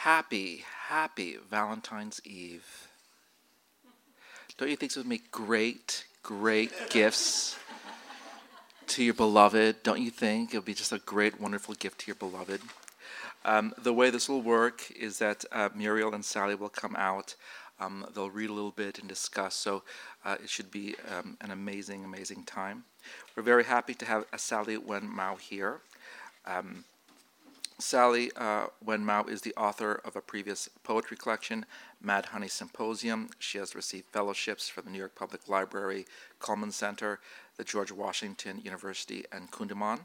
happy, happy Valentine's Eve. Don't you think this would make great, great gifts to your beloved? Don't you think? It would be just a great, wonderful gift to your beloved. Um, the way this will work is that uh, Muriel and Sally will come out. Um, they'll read a little bit and discuss. So uh, it should be um, an amazing, amazing time. We're very happy to have Sally Wen Mao here. Um, Sally uh, Wen Mao is the author of a previous poetry collection, Mad Honey Symposium. She has received fellowships from the New York Public Library, Cullman Center, the George Washington University, and Kundiman.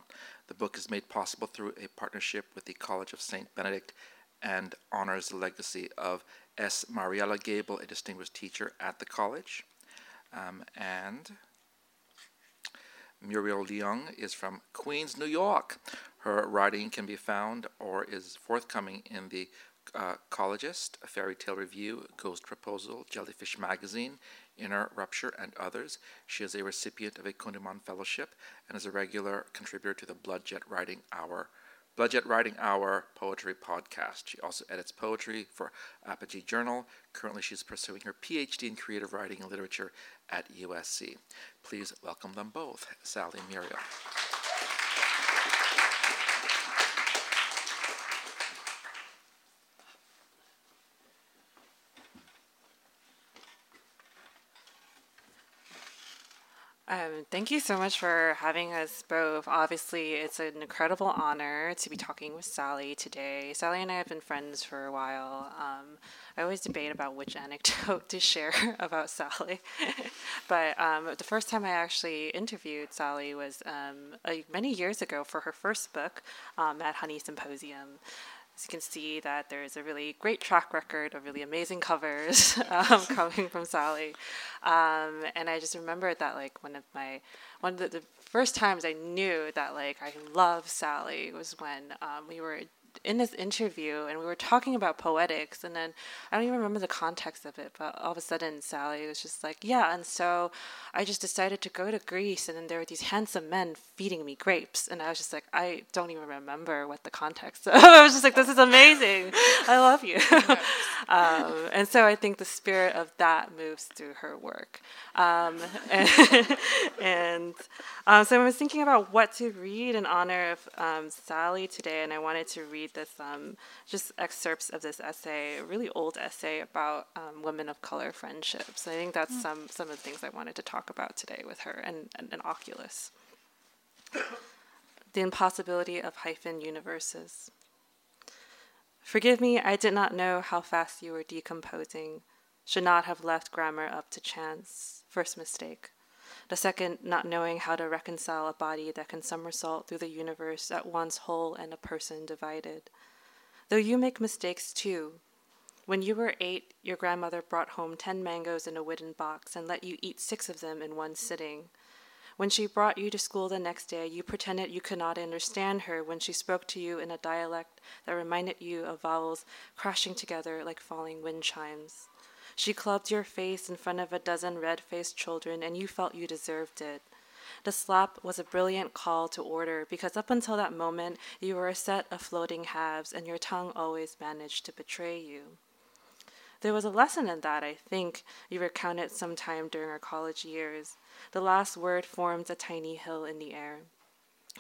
The book is made possible through a partnership with the College of St. Benedict and honors the legacy of S. Mariella Gable, a distinguished teacher at the college. Um, and Muriel Leung is from Queens, New York. Her writing can be found or is forthcoming in the uh, Collagist, a fairy tale review, Ghost Proposal, Jellyfish Magazine, Inner Rupture, and others. She is a recipient of a Kundiman Fellowship and is a regular contributor to the Bloodjet Writing Hour. Bloodjet Writing Hour poetry podcast. She also edits poetry for Apogee Journal. Currently, she's pursuing her PhD in creative writing and literature at USC. Please welcome them both, Sally Muriel. Um, thank you so much for having us both. Obviously, it's an incredible honor to be talking with Sally today. Sally and I have been friends for a while. Um, I always debate about which anecdote to share about Sally. but um, the first time I actually interviewed Sally was um, many years ago for her first book, um, Mad Honey Symposium. As you can see that there is a really great track record of really amazing covers um, coming from Sally. Um, and I just remembered that like one of my, one of the, the, first times I knew that like I love Sally was when um, we were in this interview and we were talking about poetics and then I don't even remember the context of it, but all of a sudden Sally was just like, Yeah, and so I just decided to go to Greece and then there were these handsome men feeding me grapes and I was just like, I don't even remember what the context I was just like, This is amazing. I love you. um, and so I think the spirit of that moves through her work. Um, and, and um, so I was thinking about what to read in honor of um, Sally today, and I wanted to read this um, just excerpts of this essay, a really old essay about um, women of color friendships. I think that's mm. some some of the things I wanted to talk about today with her and, and, and Oculus. the impossibility of hyphen universes. Forgive me, I did not know how fast you were decomposing. Should not have left grammar up to chance. First mistake. The second, not knowing how to reconcile a body that can somersault through the universe at once whole and a person divided. Though you make mistakes too. When you were eight, your grandmother brought home ten mangoes in a wooden box and let you eat six of them in one sitting. When she brought you to school the next day, you pretended you could not understand her when she spoke to you in a dialect that reminded you of vowels crashing together like falling wind chimes. She clubbed your face in front of a dozen red faced children, and you felt you deserved it. The slap was a brilliant call to order because up until that moment you were a set of floating halves, and your tongue always managed to betray you. There was a lesson in that, I think, you recounted sometime during our college years. The last word formed a tiny hill in the air.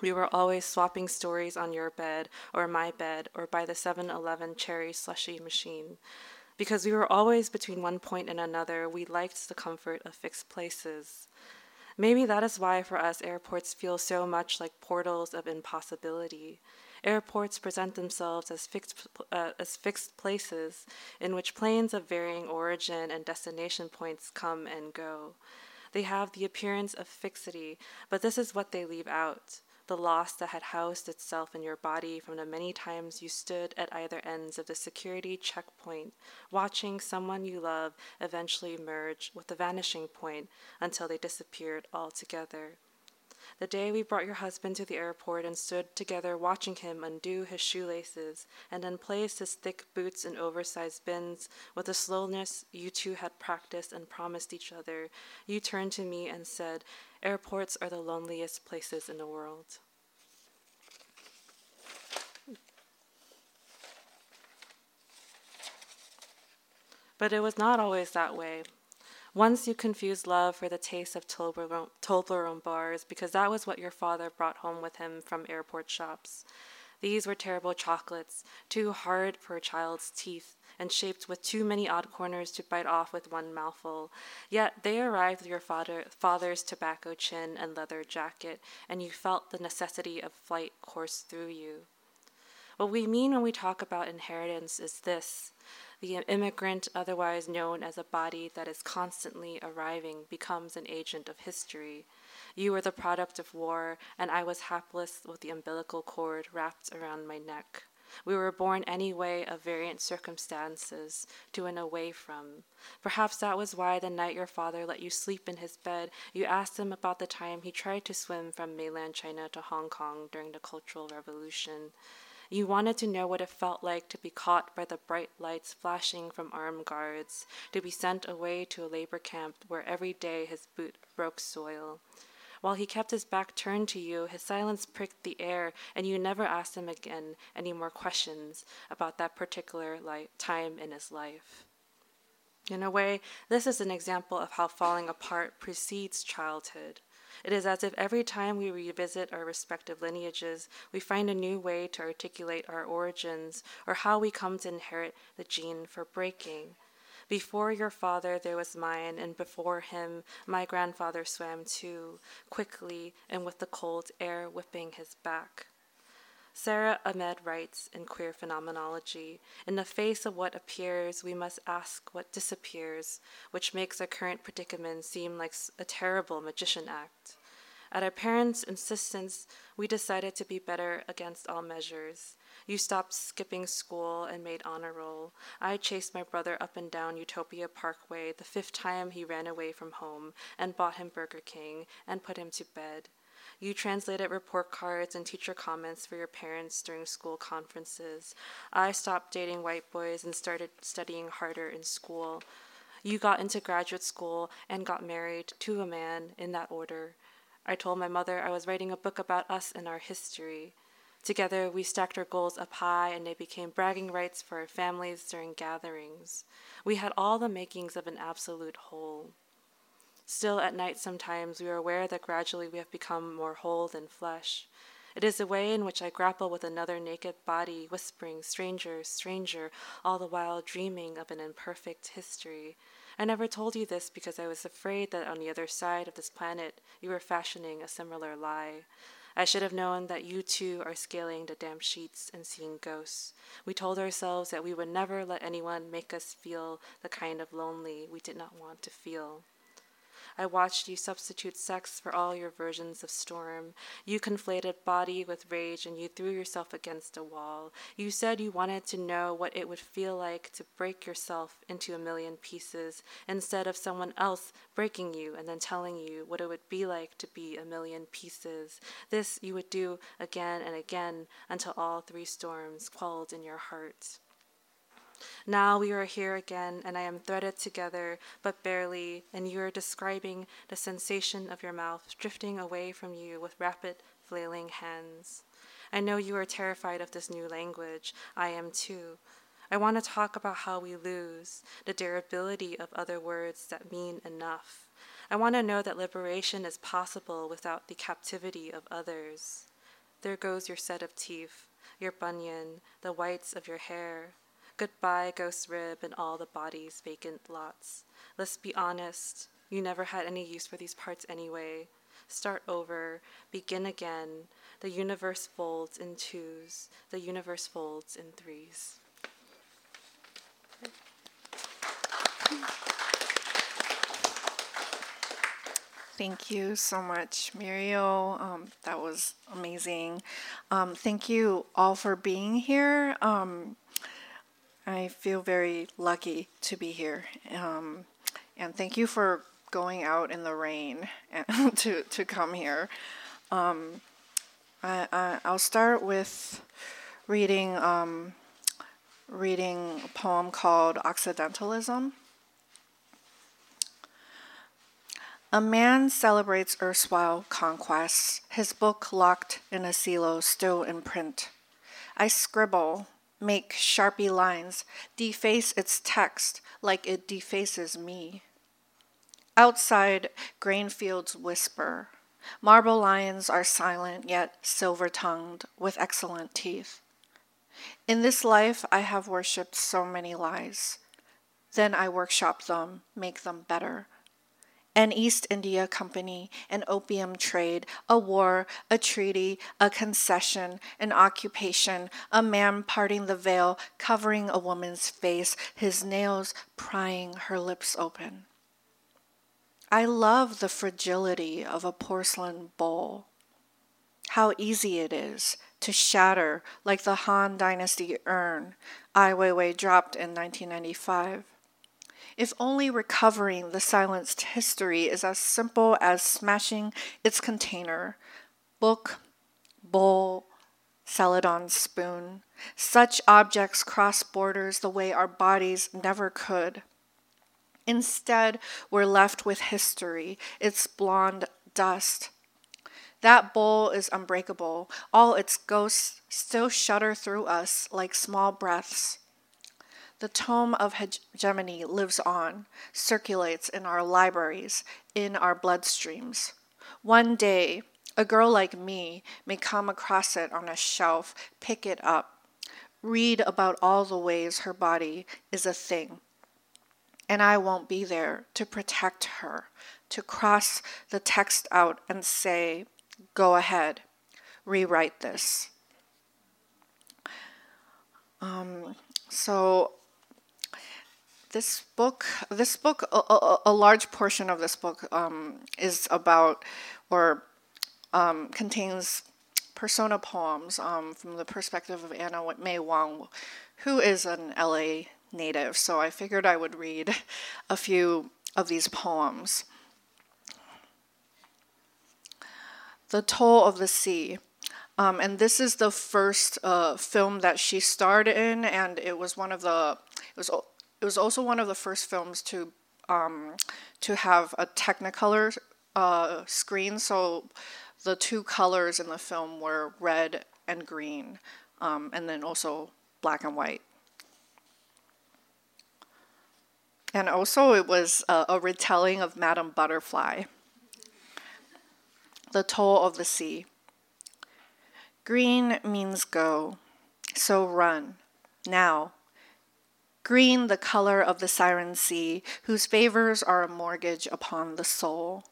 We were always swapping stories on your bed, or my bed, or by the 7 Eleven cherry slushy machine. Because we were always between one point and another, we liked the comfort of fixed places. Maybe that is why for us airports feel so much like portals of impossibility. Airports present themselves as fixed, uh, as fixed places in which planes of varying origin and destination points come and go. They have the appearance of fixity, but this is what they leave out the loss that had housed itself in your body from the many times you stood at either ends of the security checkpoint, watching someone you love eventually merge with the vanishing point until they disappeared altogether. The day we brought your husband to the airport and stood together watching him undo his shoelaces and then place his thick boots in oversized bins with the slowness you two had practiced and promised each other, you turned to me and said, Airports are the loneliest places in the world. But it was not always that way. Once you confused love for the taste of Toblerone, bars because that was what your father brought home with him from airport shops. These were terrible chocolates, too hard for a child's teeth, and shaped with too many odd corners to bite off with one mouthful. Yet they arrived with your father, father's tobacco chin and leather jacket, and you felt the necessity of flight course through you. What we mean when we talk about inheritance is this the immigrant, otherwise known as a body that is constantly arriving, becomes an agent of history. You were the product of war, and I was hapless with the umbilical cord wrapped around my neck. We were born anyway of variant circumstances, to and away from. Perhaps that was why the night your father let you sleep in his bed, you asked him about the time he tried to swim from mainland China to Hong Kong during the Cultural Revolution. You wanted to know what it felt like to be caught by the bright lights flashing from armed guards, to be sent away to a labor camp where every day his boot broke soil. While he kept his back turned to you, his silence pricked the air, and you never asked him again any more questions about that particular li- time in his life. In a way, this is an example of how falling apart precedes childhood. It is as if every time we revisit our respective lineages, we find a new way to articulate our origins or how we come to inherit the gene for breaking. Before your father, there was mine, and before him, my grandfather swam too, quickly and with the cold air whipping his back. Sara Ahmed writes in Queer Phenomenology In the face of what appears, we must ask what disappears, which makes our current predicament seem like a terrible magician act. At our parents' insistence, we decided to be better against all measures. You stopped skipping school and made honor roll. I chased my brother up and down Utopia Parkway the fifth time he ran away from home and bought him Burger King and put him to bed. You translated report cards and teacher comments for your parents during school conferences. I stopped dating white boys and started studying harder in school. You got into graduate school and got married to a man in that order. I told my mother I was writing a book about us and our history. Together, we stacked our goals up high and they became bragging rights for our families during gatherings. We had all the makings of an absolute whole. Still, at night, sometimes we are aware that gradually we have become more whole than flesh. It is a way in which I grapple with another naked body, whispering, stranger, stranger, all the while dreaming of an imperfect history. I never told you this because I was afraid that on the other side of this planet you were fashioning a similar lie. I should have known that you too are scaling the damp sheets and seeing ghosts. We told ourselves that we would never let anyone make us feel the kind of lonely we did not want to feel. I watched you substitute sex for all your versions of storm. You conflated body with rage and you threw yourself against a wall. You said you wanted to know what it would feel like to break yourself into a million pieces instead of someone else breaking you and then telling you what it would be like to be a million pieces. This you would do again and again until all three storms quelled in your heart. Now we are here again, and I am threaded together, but barely, and you are describing the sensation of your mouth drifting away from you with rapid, flailing hands. I know you are terrified of this new language. I am too. I want to talk about how we lose, the durability of other words that mean enough. I want to know that liberation is possible without the captivity of others. There goes your set of teeth, your bunion, the whites of your hair, Goodbye, ghost rib, and all the body's vacant lots. Let's be honest, you never had any use for these parts anyway. Start over, begin again. The universe folds in twos, the universe folds in threes. Thank you so much, Muriel. Um, that was amazing. Um, thank you all for being here. Um, I feel very lucky to be here. Um, and thank you for going out in the rain to, to come here. Um, I, I, will start with reading, um, reading a poem called Occidentalism. A man celebrates erstwhile conquests, his book locked in a silo still in print. I scribble, make sharpie lines, deface its text like it defaces me. Outside, grain fields whisper. Marble lions are silent yet silver tongued, with excellent teeth. In this life, I have worshipped so many lies. Then I workshop them, make them better an East India Company, an opium trade, a war, a treaty, a concession, an occupation, a man parting the veil, covering a woman's face, his nails prying her lips open. I love the fragility of a porcelain bowl. How easy it is to shatter like the Han Dynasty urn Ai Weiwei dropped in 1995 if only recovering the silenced history is as simple as smashing its container, book, bowl, celadon spoon. Such objects cross borders the way our bodies never could. Instead, we're left with history, its blonde dust. That bowl is unbreakable. All its ghosts still shudder through us like small breaths. The tome of hegemony lives on, circulates in our libraries, in our bloodstreams. One day, a girl like me may come across it on a shelf, pick it up, read about all the ways her body is a thing. And I won't be there to protect her, to cross the text out and say, Go ahead, rewrite this. Um, so this book, this book, a, a, a large portion of this book um, is about or um, contains persona poems um, from the perspective of Anna May Wong, who is an LA native. So I figured I would read a few of these poems. The Toll of the Sea. Um, and this is the first uh, film that she starred in, and it was one of the it was it was also one of the first films to um, to have a Technicolor uh, screen. So the two colors in the film were red and green, um, and then also black and white. And also, it was a, a retelling of Madame Butterfly, The Toll of the Sea. Green means go, so run, now, green the color of the siren sea, whose favors are a mortgage upon the soul.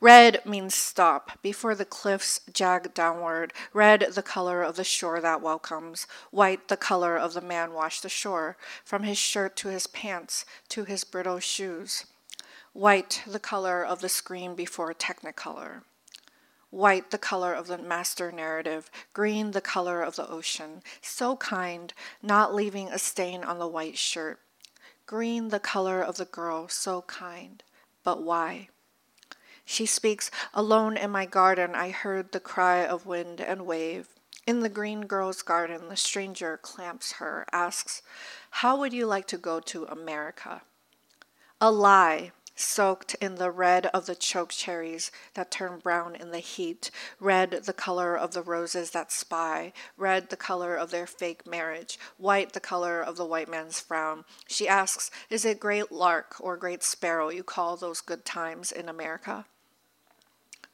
Red means stop before the cliffs jag downward. Red, the color of the shore that welcomes. White, the color of the man washed ashore, from his shirt to his pants to his brittle shoes. White, the color of the screen before Technicolor white the color of the master narrative, green the color of the ocean, so kind, not leaving a stain on the white shirt, green the color of the girl, so kind, but why? She speaks, alone in my garden, I heard the cry of wind and wave. In the green girl's garden, the stranger clamps her, asks, How would you like to go to America? A lie, soaked in the red of the choke cherries that turn brown in the heat, red the color of the roses that spy, red the color of their fake marriage, white the color of the white man's frown. She asks, Is it great lark or great sparrow you call those good times in America?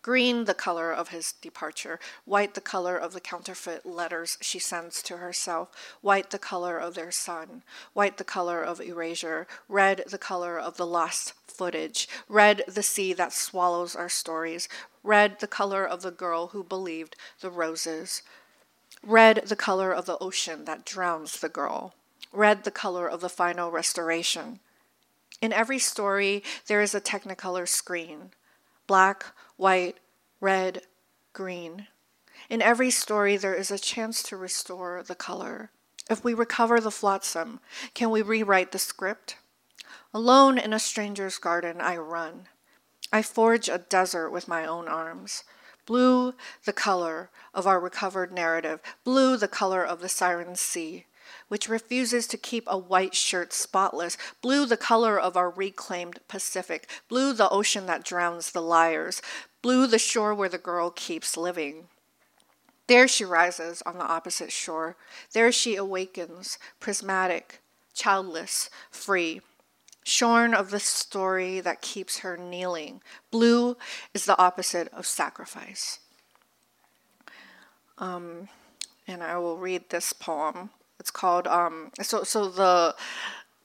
Green the color of his departure, white the color of the counterfeit letters she sends to herself, white the color of their son, white the color of erasure, red the color of the lost footage, red the sea that swallows our stories, red the color of the girl who believed the roses, red the color of the ocean that drowns the girl, red the color of the final restoration. In every story, there is a technicolor screen black, white, red, green. In every story, there is a chance to restore the color. If we recover the flotsam, can we rewrite the script? Alone in a stranger's garden, I run. I forge a desert with my own arms. Blue, the color of our recovered narrative. Blue, the color of the siren sea, which refuses to keep a white shirt spotless. Blue, the color of our reclaimed Pacific. Blue, the ocean that drowns the liars. Blue, the shore where the girl keeps living. There she rises on the opposite shore. There she awakens, prismatic, childless, free shorn of the story that keeps her kneeling. Blue is the opposite of sacrifice. Um, and I will read this poem. It's called um, so so the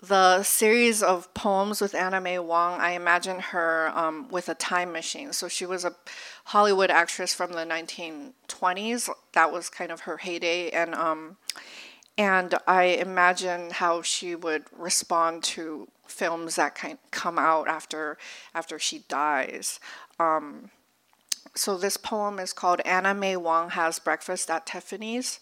the series of poems with Anna May Wong. I imagine her um, with a time machine. So she was a Hollywood actress from the 1920s. That was kind of her heyday, and um, and I imagine how she would respond to films that kind come out after after she dies. Um, so this poem is called Anna May Wong Has Breakfast at Tiffany's.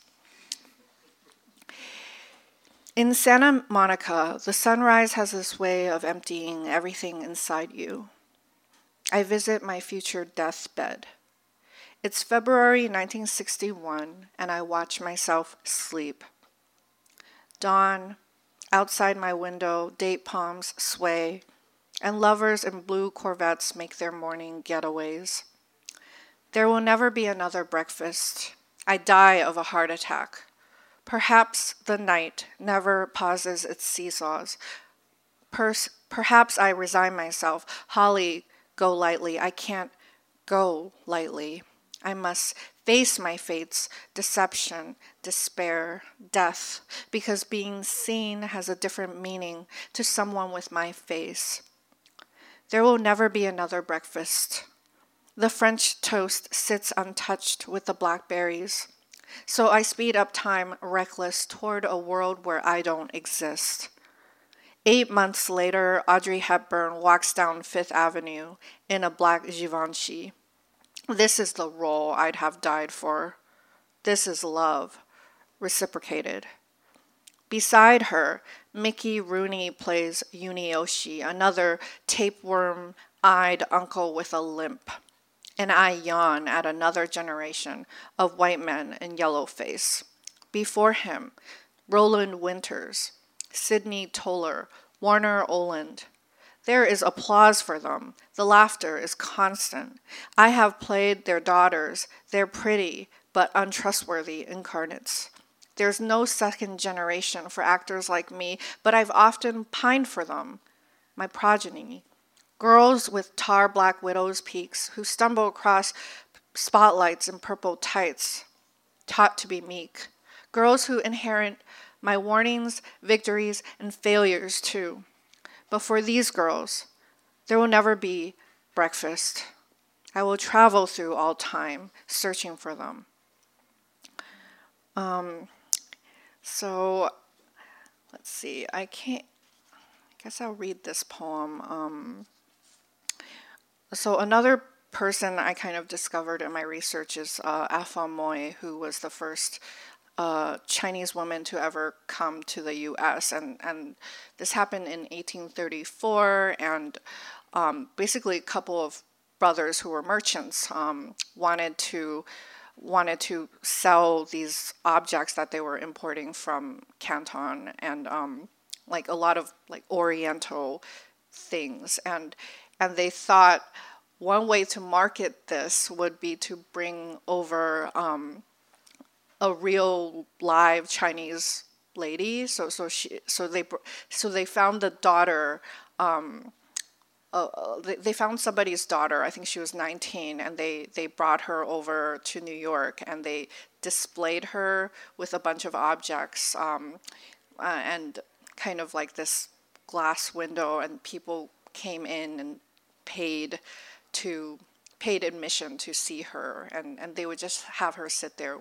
In Santa Monica, the sunrise has this way of emptying everything inside you. I visit my future deathbed. It's February 1961, and I watch myself sleep. Dawn, Outside my window, date palms sway, and lovers in blue Corvettes make their morning getaways. There will never be another breakfast. I die of a heart attack. Perhaps the night never pauses its seesaws. Perhaps I resign myself. Holly, go lightly. I can't go lightly. I must face my fates, deception, despair, death, because being seen has a different meaning to someone with my face. There will never be another breakfast. The French toast sits untouched with the blackberries. So I speed up time, reckless, toward a world where I don't exist. Eight months later, Audrey Hepburn walks down Fifth Avenue in a black Givenchy. This is the role I'd have died for. This is love, reciprocated. Beside her, Mickey Rooney plays Yunioshi, another tapeworm eyed uncle with a limp. And I yawn at another generation of white men in yellow face. Before him, Roland Winters, Sidney Toler, Warner Oland, there is applause for them. The laughter is constant. I have played their daughters. They're pretty, but untrustworthy incarnates. There's no second generation for actors like me, but I've often pined for them, my progeny. Girls with tar black widow's peaks who stumble across spotlights in purple tights, taught to be meek. Girls who inherit my warnings, victories, and failures too. But for these girls, there will never be breakfast. I will travel through all time searching for them. Um, so let's see. I can't. I guess I'll read this poem. Um, so another person I kind of discovered in my research is uh, Afong Moy, who was the first uh, Chinese woman to ever come to the U.S. and and this happened in 1834, and um, basically a couple of brothers who were merchants um, wanted to wanted to sell these objects that they were importing from Canton and um, like a lot of like Oriental things and and they thought one way to market this would be to bring over um, a real live Chinese lady. So so she so they so they found the daughter. Um, uh, they, they found somebody's daughter. I think she was 19, and they they brought her over to New York, and they displayed her with a bunch of objects, um, uh, and kind of like this glass window, and people came in and paid to paid admission to see her, and and they would just have her sit there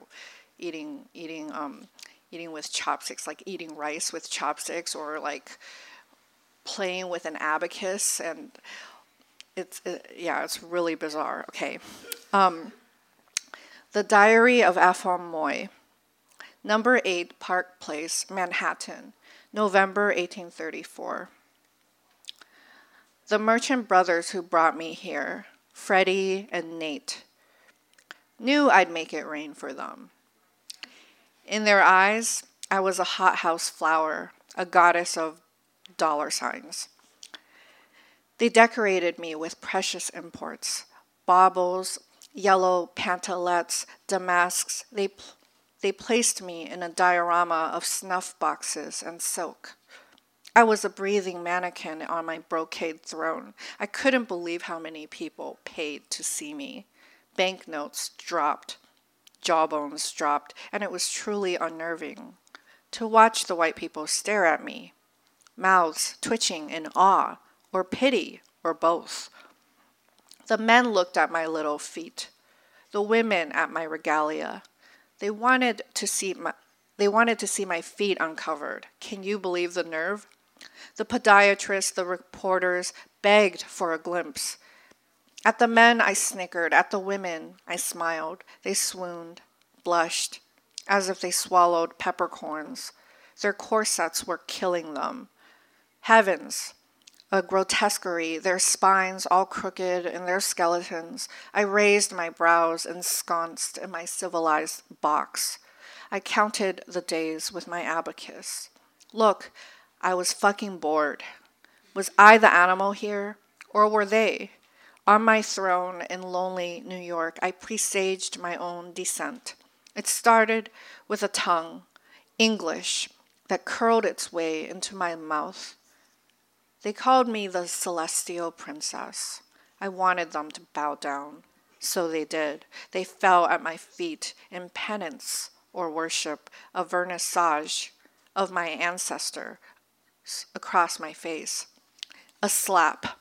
eating eating um, eating with chopsticks, like eating rice with chopsticks, or like playing with an abacus, and it's it, yeah, it's really bizarre. Okay. Um, the Diary of Afong Moy, number 8 Park Place, Manhattan, November 1834. The merchant brothers who brought me here, Freddie and Nate, knew I'd make it rain for them. In their eyes, I was a hothouse flower, a goddess of dollar signs. They decorated me with precious imports baubles, yellow pantalettes, damasks. They, they placed me in a diorama of snuff boxes and silk. I was a breathing mannequin on my brocade throne. I couldn't believe how many people paid to see me. Banknotes dropped, jawbones dropped, and it was truly unnerving to watch the white people stare at me, mouths twitching in awe or pity or both. The men looked at my little feet, the women at my regalia. They wanted to see my they wanted to see my feet uncovered. Can you believe the nerve? The podiatrists, the reporters begged for a glimpse. At the men, I snickered. At the women, I smiled. They swooned, blushed, as if they swallowed peppercorns. Their corsets were killing them. Heavens, a grotesquerie, their spines all crooked in their skeletons. I raised my brows ensconced in my civilized box. I counted the days with my abacus. Look, I was fucking bored. Was I the animal here, or were they? On my throne in lonely New York, I presaged my own descent. It started with a tongue, English, that curled its way into my mouth. They called me the celestial princess. I wanted them to bow down. So they did. They fell at my feet in penance or worship, a vernissage of my ancestor across my face, a slap.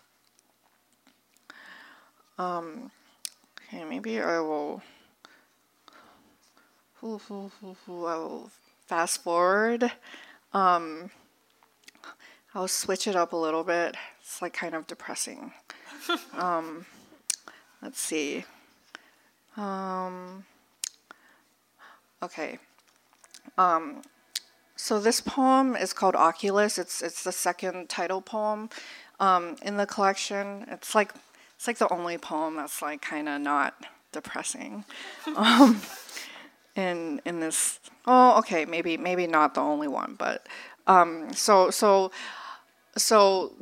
Um, okay, maybe I will. I will fast forward. Um, I'll switch it up a little bit. It's like kind of depressing. um, let's see. Um, okay. Um, so this poem is called Oculus. It's it's the second title poem um, in the collection. It's like it's like the only poem that's like kind of not depressing. um, in in this. Oh, okay, maybe maybe not the only one, but um, so so so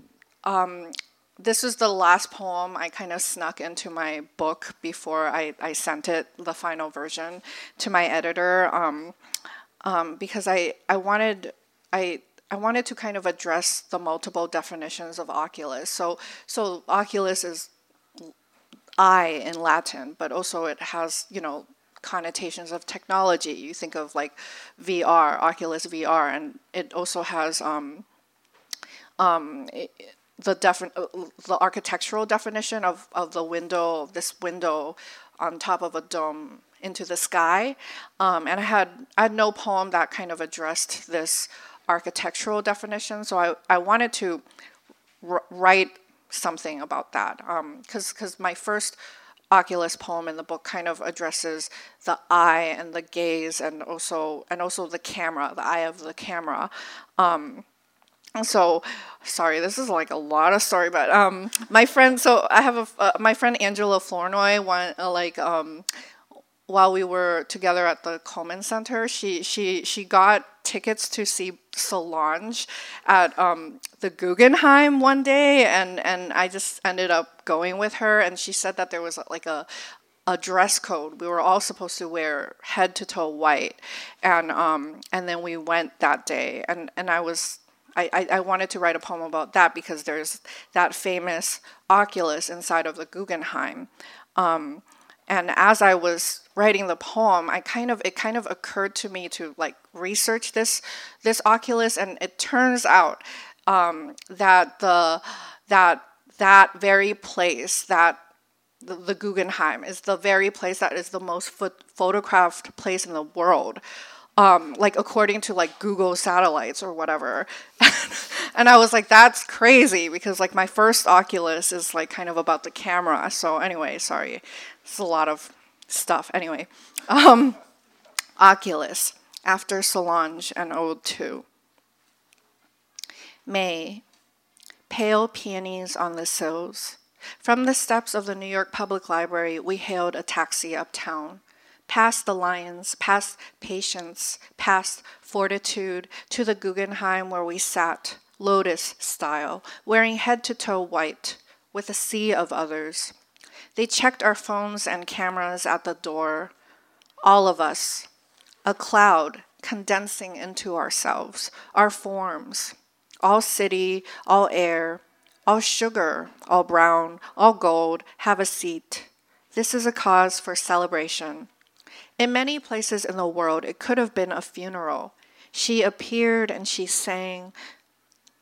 um, this is the last poem I kind of snuck into my book before I, I sent it, the final version, to my editor um, um, because I, I wanted I I wanted to kind of address the multiple definitions of oculus. So so oculus is eye in Latin, but also it has you know connotations of technology. You think of like VR, Oculus VR, and it also has um, um, the the architectural definition of, of the window, this window on top of a dome into the sky. Um, and I had I had no poem that kind of addressed this architectural definition, so I, I wanted to r- write something about that because um, because my first Oculus poem in the book kind of addresses the eye and the gaze and also and also the camera, the eye of the camera. Um, so sorry this is like a lot of story but um my friend so i have a uh, my friend angela flournoy one uh, like um while we were together at the Cullman Center, she she she got tickets to see Solange at um, the Guggenheim one day, and and I just ended up going with her, and she said that there was like a a dress code. We were all supposed to wear head to toe white, and um, and then we went that day, and and I was I, I, wanted to write a poem about that because there's that famous oculus inside of the Guggenheim. Um, and as I was writing the poem, I kind of it kind of occurred to me to like research this this oculus, and it turns out um, that the that that very place that the, the, Guggenheim is the very place that is the most photographed place in the world um, like according to like Google satellites or whatever. and I was like, that's crazy because like my first Oculus is like kind of about the camera. So anyway, sorry, it's a lot of stuff. Anyway, um, Oculus after Solange and Ode 2. May, pale peonies on the sills. From the steps of the New York Public Library, we hailed a taxi uptown past the lions, past patience, past fortitude, to the Guggenheim where we sat, lotus style, wearing head to toe white, with a sea of others. They checked our phones and cameras at the door. All of us, a cloud condensing into ourselves, our forms, all city, all air, all sugar, all brown, all gold, have a seat. This is a cause for celebration. In many places in the world, it could have been a funeral. She appeared and she sang,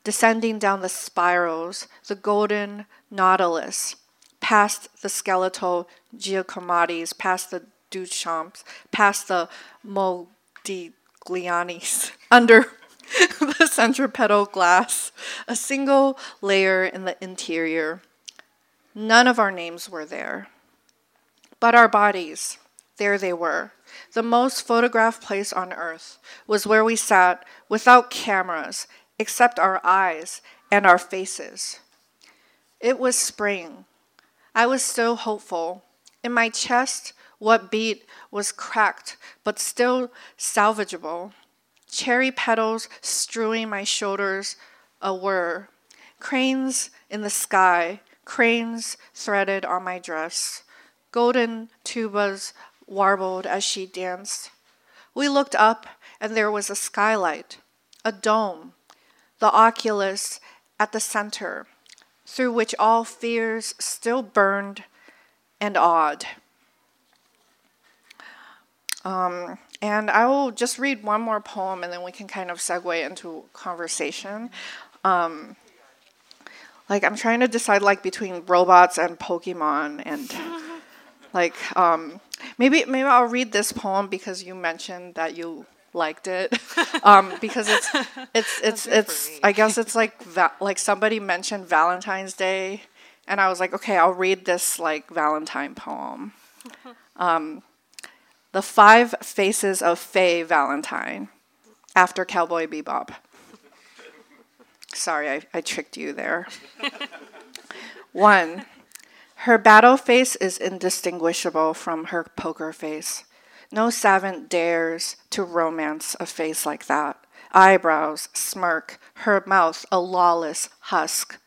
descending down the spirals, the golden nautilus, past the skeletal Giacomettis, past the Duchamps, past the Modiglianis, under the centripetal glass, a single layer in the interior. None of our names were there, but our bodies there they were. The most photographed place on earth was where we sat without cameras except our eyes and our faces. It was spring. I was still hopeful. In my chest, what beat was cracked but still salvageable. Cherry petals strewing my shoulders a whir. Cranes in the sky, cranes threaded on my dress. Golden tubas warbled as she danced. We looked up, and there was a skylight, a dome, the oculus at the center, through which all fears still burned and awed. Um, and I will just read one more poem and then we can kind of segue into conversation. Um, like, I'm trying to decide, like, between robots and Pokemon and. Like, um, maybe maybe I'll read this poem because you mentioned that you liked it. um, because it's it's it's it's I guess it's like va- like somebody mentioned Valentine's Day, and I was like, okay, I'll read this like Valentine poem. Um, the Five Faces of Faye Valentine, after Cowboy Bebop. Sorry, I, I tricked you there. One. Her battle face is indistinguishable from her poker face. No savant dares to romance a face like that. Eyebrows, smirk, her mouth a lawless husk.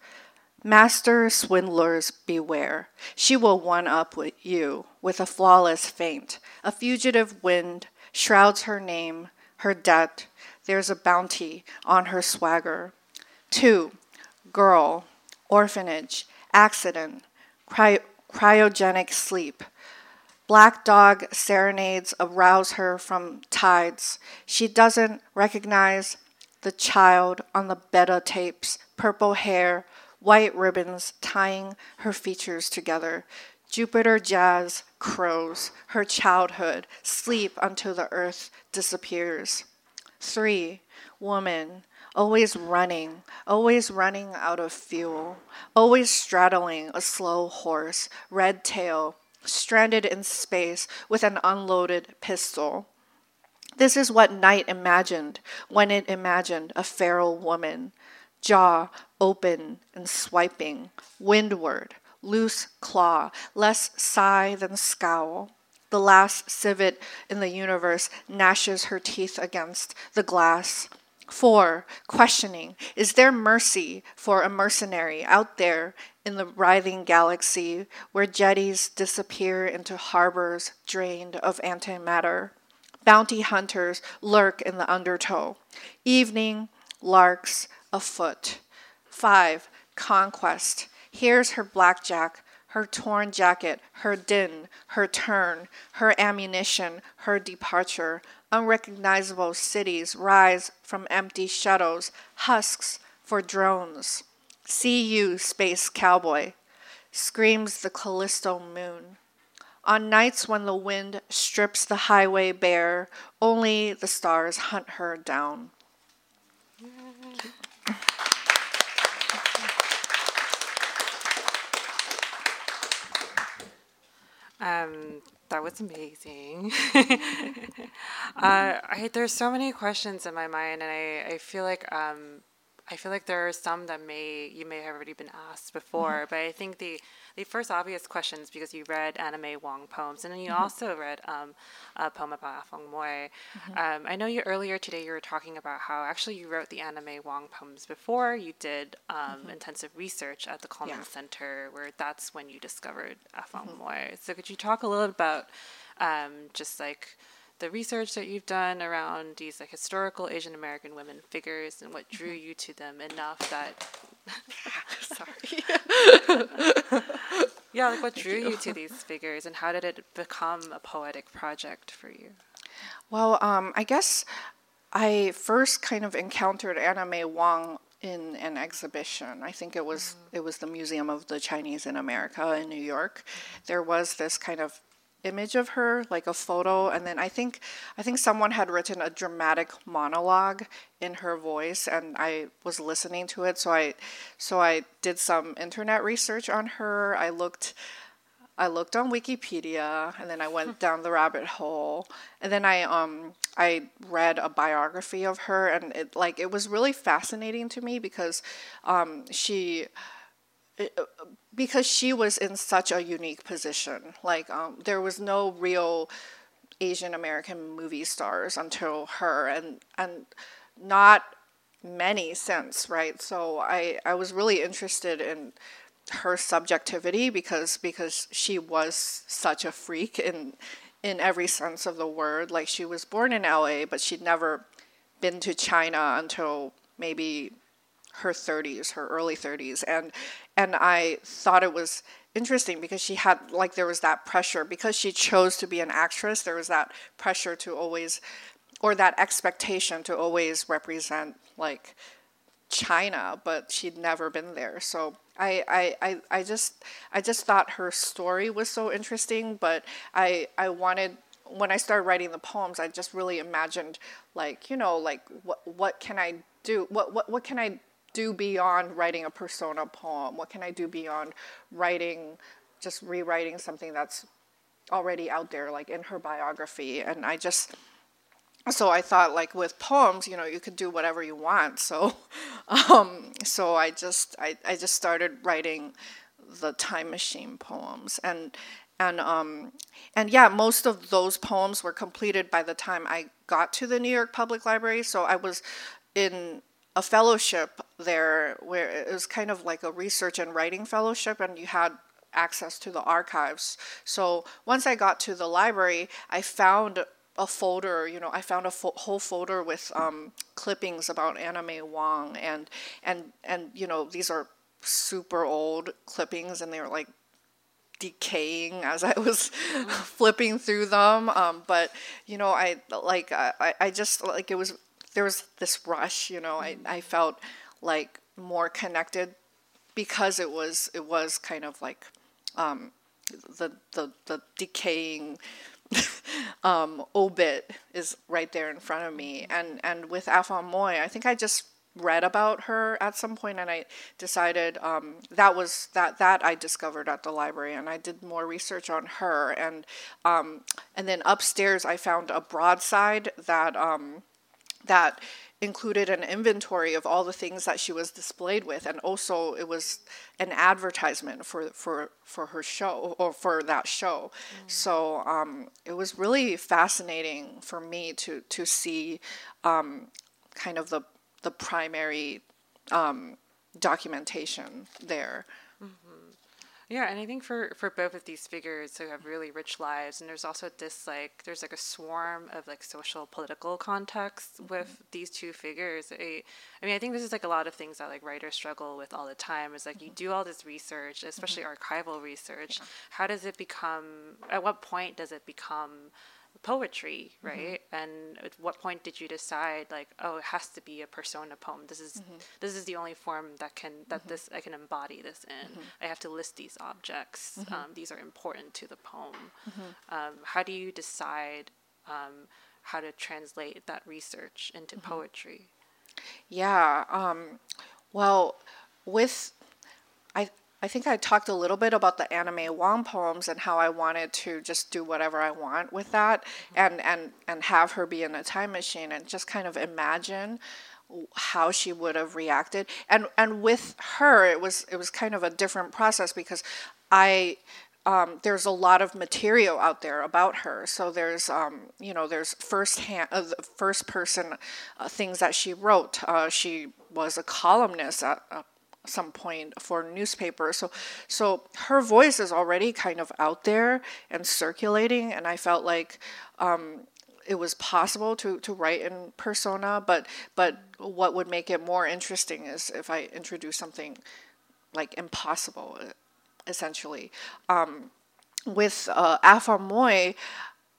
Master swindlers beware. She will one up with you with a flawless feint. A fugitive wind shrouds her name, her debt. There's a bounty on her swagger. Two, girl, orphanage, accident, Cry- cryogenic sleep. Black dog serenades arouse her from tides. She doesn't recognize the child on the beta tapes, purple hair, white ribbons tying her features together. Jupiter jazz crows, her childhood, sleep until the earth disappears. Three, woman, always running, always running out of fuel, always straddling a slow horse, red tail, stranded in space with an unloaded pistol. This is what night imagined when it imagined a feral woman, jaw open and swiping, windward, loose claw, less sigh than scowl. The last civet in the universe gnashes her teeth against the glass, Four, questioning Is there mercy for a mercenary out there in the writhing galaxy where jetties disappear into harbors drained of antimatter? Bounty hunters lurk in the undertow. Evening, larks afoot. Five, conquest. Here's her blackjack, her torn jacket, her din, her turn, her ammunition, her departure, unrecognizable cities rise from empty shuttles, husks for drones. See you, space cowboy, screams the Callisto moon. On nights when the wind strips the highway bare, only the stars hunt her down. Um, that was amazing. uh, I, there's so many questions in my mind, and I, I feel like um, I feel like there are some that may you may have already been asked before, mm-hmm. but I think the the first obvious question is because you read Anna May Wong poems, and then you mm-hmm. also read um, a poem about Afong Moy. Mm-hmm. Um, I know you earlier today you were talking about how actually you wrote the Anna May Wong poems before you did um, mm-hmm. intensive research at the Cullman yeah. Center, where that's when you discovered Afong mm-hmm. Moy. So could you talk a little bit about um, just like the research that you've done around these like historical Asian American women figures and what drew mm-hmm. you to them enough that sorry yeah like what drew you. you. to these figures and how did it become a poetic project for you well um, I guess I first kind of encountered Anna May Wong in an exhibition. I think it was mm-hmm. it was the Museum of the Chinese in America in New York. Mm-hmm. There was this kind of image of her, like a photo, and then I think I think someone had written a dramatic monologue in her voice, and I was listening to it. So I so I did some internet research on her. I looked. I looked on Wikipedia and then I went down the rabbit hole and then I um I read a biography of her and it like it was really fascinating to me because um she because she was in such a unique position. Like um, there was no real Asian American movie stars until her, and and not many since, right? So I I was really interested in her subjectivity because because she was such a freak in in every sense of the word. Like she was born in LA, but she'd never been to China until maybe her 30s, her early 30s, and and I thought it was interesting because she had like there was that pressure because she chose to be an actress. There was that pressure to always, or that expectation to always represent like China, but she'd never been there. So I, I, I, I just I just thought her story was so interesting, but I I wanted when I started writing the poems, I just really imagined like, you know, like what what can I do? What what what can I do beyond writing a persona poem? What can I do beyond writing, just rewriting something that's already out there, like in her biography? And I just, so I thought, like with poems, you know, you could do whatever you want. So, um, so I just, I, I just started writing the time machine poems, and and um, and yeah, most of those poems were completed by the time I got to the New York Public Library. So I was in a fellowship there where it was kind of like a research and writing fellowship, and you had access to the archives. So once I got to the library, I found a folder, you know, I found a fo- whole folder with um, clippings about May Wong, and and and you know these are super old clippings, and they were like decaying as I was flipping through them. Um, but you know, I like I, I just like it was there was this rush, you know, I, I felt like more connected because it was it was kind of like um, the, the the decaying um, obit is right there in front of me, and and with Afong Moy, I think I just read about her at some point, and I decided um, that was that that I discovered at the library, and I did more research on her, and um, and then upstairs I found a broadside that um, that included an inventory of all the things that she was displayed with and also it was an advertisement for for for her show or for that show mm. so um, it was really fascinating for me to to see um, kind of the the primary um, documentation there yeah, and I think for for both of these figures who have really rich lives, and there's also this like there's like a swarm of like social political contexts mm-hmm. with these two figures. I, I mean, I think this is like a lot of things that like writers struggle with all the time. Is like mm-hmm. you do all this research, especially mm-hmm. archival research. Yeah. How does it become? At what point does it become? Poetry, mm-hmm. right? Mm-hmm. And at what point did you decide like, oh, it has to be a persona poem. This is mm-hmm. this is the only form that can that mm-hmm. this I can embody this in. Mm-hmm. I have to list these objects. Mm-hmm. Um, these are important to the poem. Um, how do you decide um, how to translate that research into poetry? Yeah. Um, well, with I I think I talked a little bit about the Anna May Wong poems and how I wanted to just do whatever I want with that and, and, and have her be in a time machine and just kind of imagine how she would have reacted. And and with her it was it was kind of a different process because I um, there's a lot of material out there about her. So there's, um, you know, there's first hand, uh, first person uh, things that she wrote. Uh, she was a columnist at uh, some point for a newspaper. So, so her voice is already kind of out there and circulating. And I felt like um, it was possible to, to write in persona, but but what would make it more interesting is if I introduce something like impossible essentially. Um, with uh, Moy,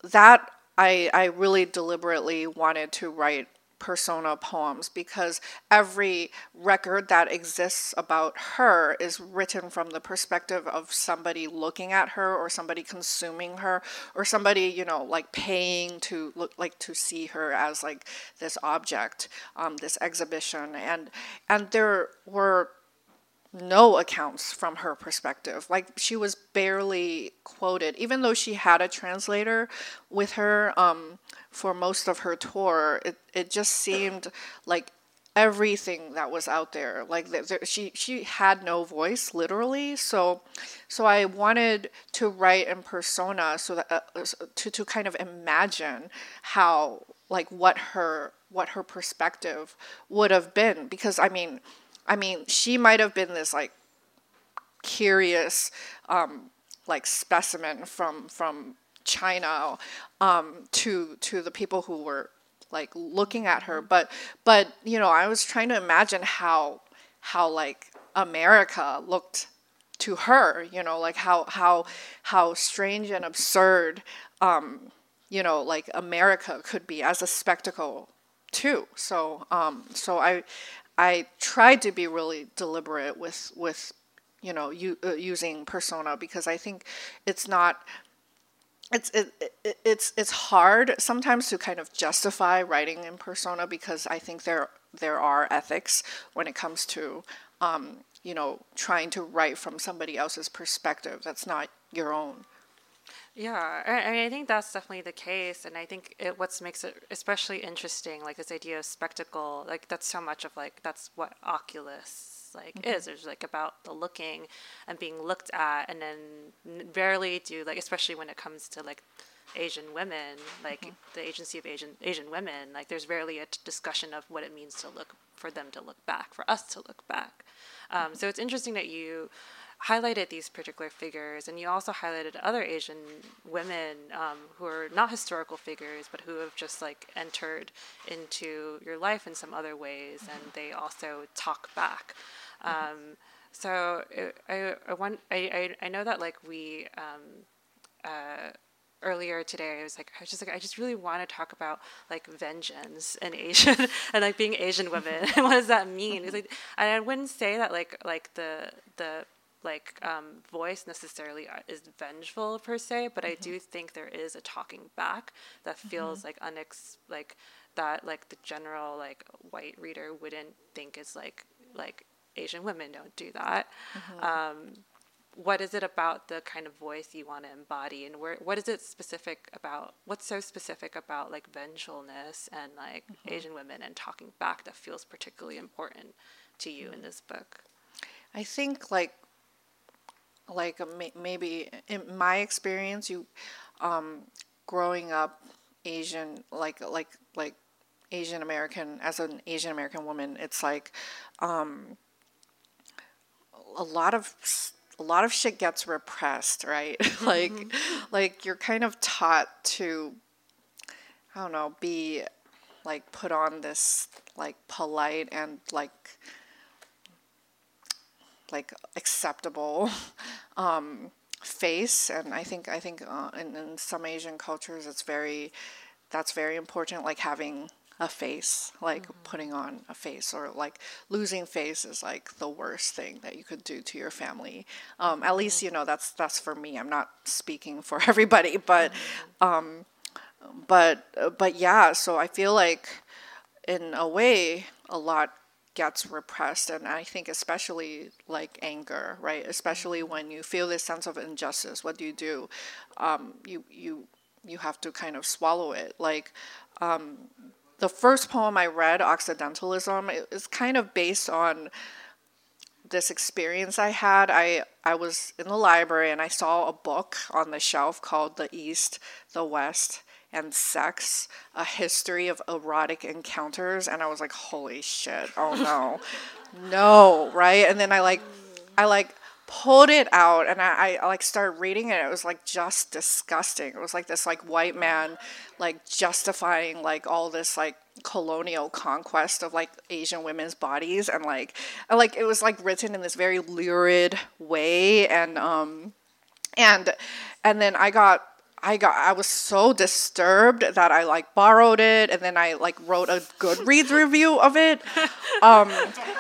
that I, I really deliberately wanted to write persona poems because every record that exists about her is written from the perspective of somebody looking at her or somebody consuming her or somebody you know like paying to look like to see her as like this object um, this exhibition. And and there were no accounts from her perspective. Like she was barely quoted, even though she had a translator with her um, for most of her tour. It it just seemed like everything that was out there. Like she she had no voice, literally. So so I wanted to write in persona, so that uh, to to kind of imagine how like what her what her perspective would have been because I mean I mean, she might have been this like curious, um, like specimen from from China um, to to the people who were like looking at her. But but you know, I was trying to imagine how how like America looked to her. You know, like how how how strange and absurd. Um, you know, like America could be as a spectacle too. So, um, so I, I tried to be really deliberate with with you know you, uh, using persona because I think it's not it's it, it, it's it's hard sometimes to kind of justify writing in persona because I think there there are ethics when it comes to um, you know trying to write from somebody else's perspective that's not your own. Yeah, I, mean, I think that's definitely the case, and I think it what makes it especially interesting, like this idea of spectacle, like that's so much of like that's what Oculus like mm-hmm. is. It's like about the looking and being looked at, and then rarely do like, especially when it comes to like Asian women, like mm-hmm. the agency of Asian Asian women, like there's rarely a t- discussion of what it means to look for them to look back, for us to look back. Um, mm-hmm. So it's interesting that you highlighted these particular figures, and you also highlighted other Asian women um, who are not historical figures, but who have just like entered into your life in some other ways, mm-hmm. and they also talk back. Mm-hmm. Um, so I, I, want, I, I, I know that like we. Um, uh, earlier today i was like i was just like i just really want to talk about like vengeance and asian and like being asian women and what does that mean it's like and i wouldn't say that like like the the like um, voice necessarily uh, is vengeful per se, but mm-hmm. I do think there is a talking back that feels mm-hmm. like unex like that like the general like white reader wouldn't think is like like Asian women don't do that. Mm-hmm. Um, what is it about the kind of voice you want to embody, and where what is it specific about? What's so specific about like vengefulness and like mm-hmm. Asian women and talking back that feels particularly important to you in mm-hmm. this book? I think like like maybe in my experience, you um, growing up Asian, like like like Asian American as an Asian American woman, it's like um, a lot of a lot of shit gets repressed, right? like mm-hmm. like you're kind of taught to I don't know, be like put on this like polite and like like acceptable um, face, and I think I think uh, in, in some Asian cultures it's very that's very important, like having a face, like mm-hmm. putting on a face, or like losing face is like the worst thing that you could do to your family. Um, at least you know that's that's for me. I'm not speaking for everybody, but mm-hmm. um, but but yeah. So I feel like in a way, a lot gets repressed and i think especially like anger right? Especially when you feel this sense of injustice what do you do? Um, you you you have to kind of swallow it. Like um, the first poem i read occidentalism is kind of based on this experience I had. I I was in the library and I saw a book on the shelf called The East, the West, and Sex: A History of Erotic Encounters and I was like, "Holy shit. Oh no." no, right? And then I like I like pulled it out and I, I like started reading it. It was like just disgusting. It was like this like white man like justifying like all this like colonial conquest of like Asian women's bodies and like and, like it was like written in this very lurid way and um and and then I got I got I was so disturbed that I like borrowed it and then I like wrote a Goodreads review of it. Um,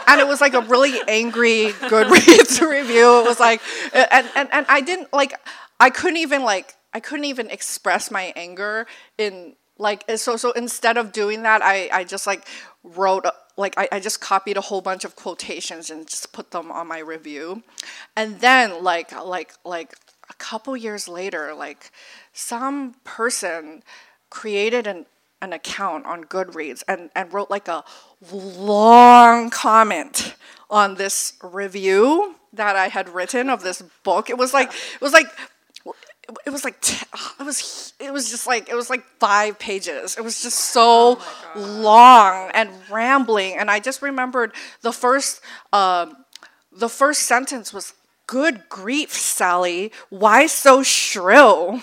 and it was like a really angry Goodreads review. It was like and, and and I didn't like I couldn't even like I couldn't even express my anger in like so so instead of doing that I I just like wrote like I, I just copied a whole bunch of quotations and just put them on my review. And then like like like a couple years later, like some person created an, an account on Goodreads and, and wrote like a long comment on this review that I had written of this book. It was like it was like it was like it was it was just like it was like five pages. It was just so oh long and rambling, and I just remembered the first uh, the first sentence was Good grief, Sally, why so shrill?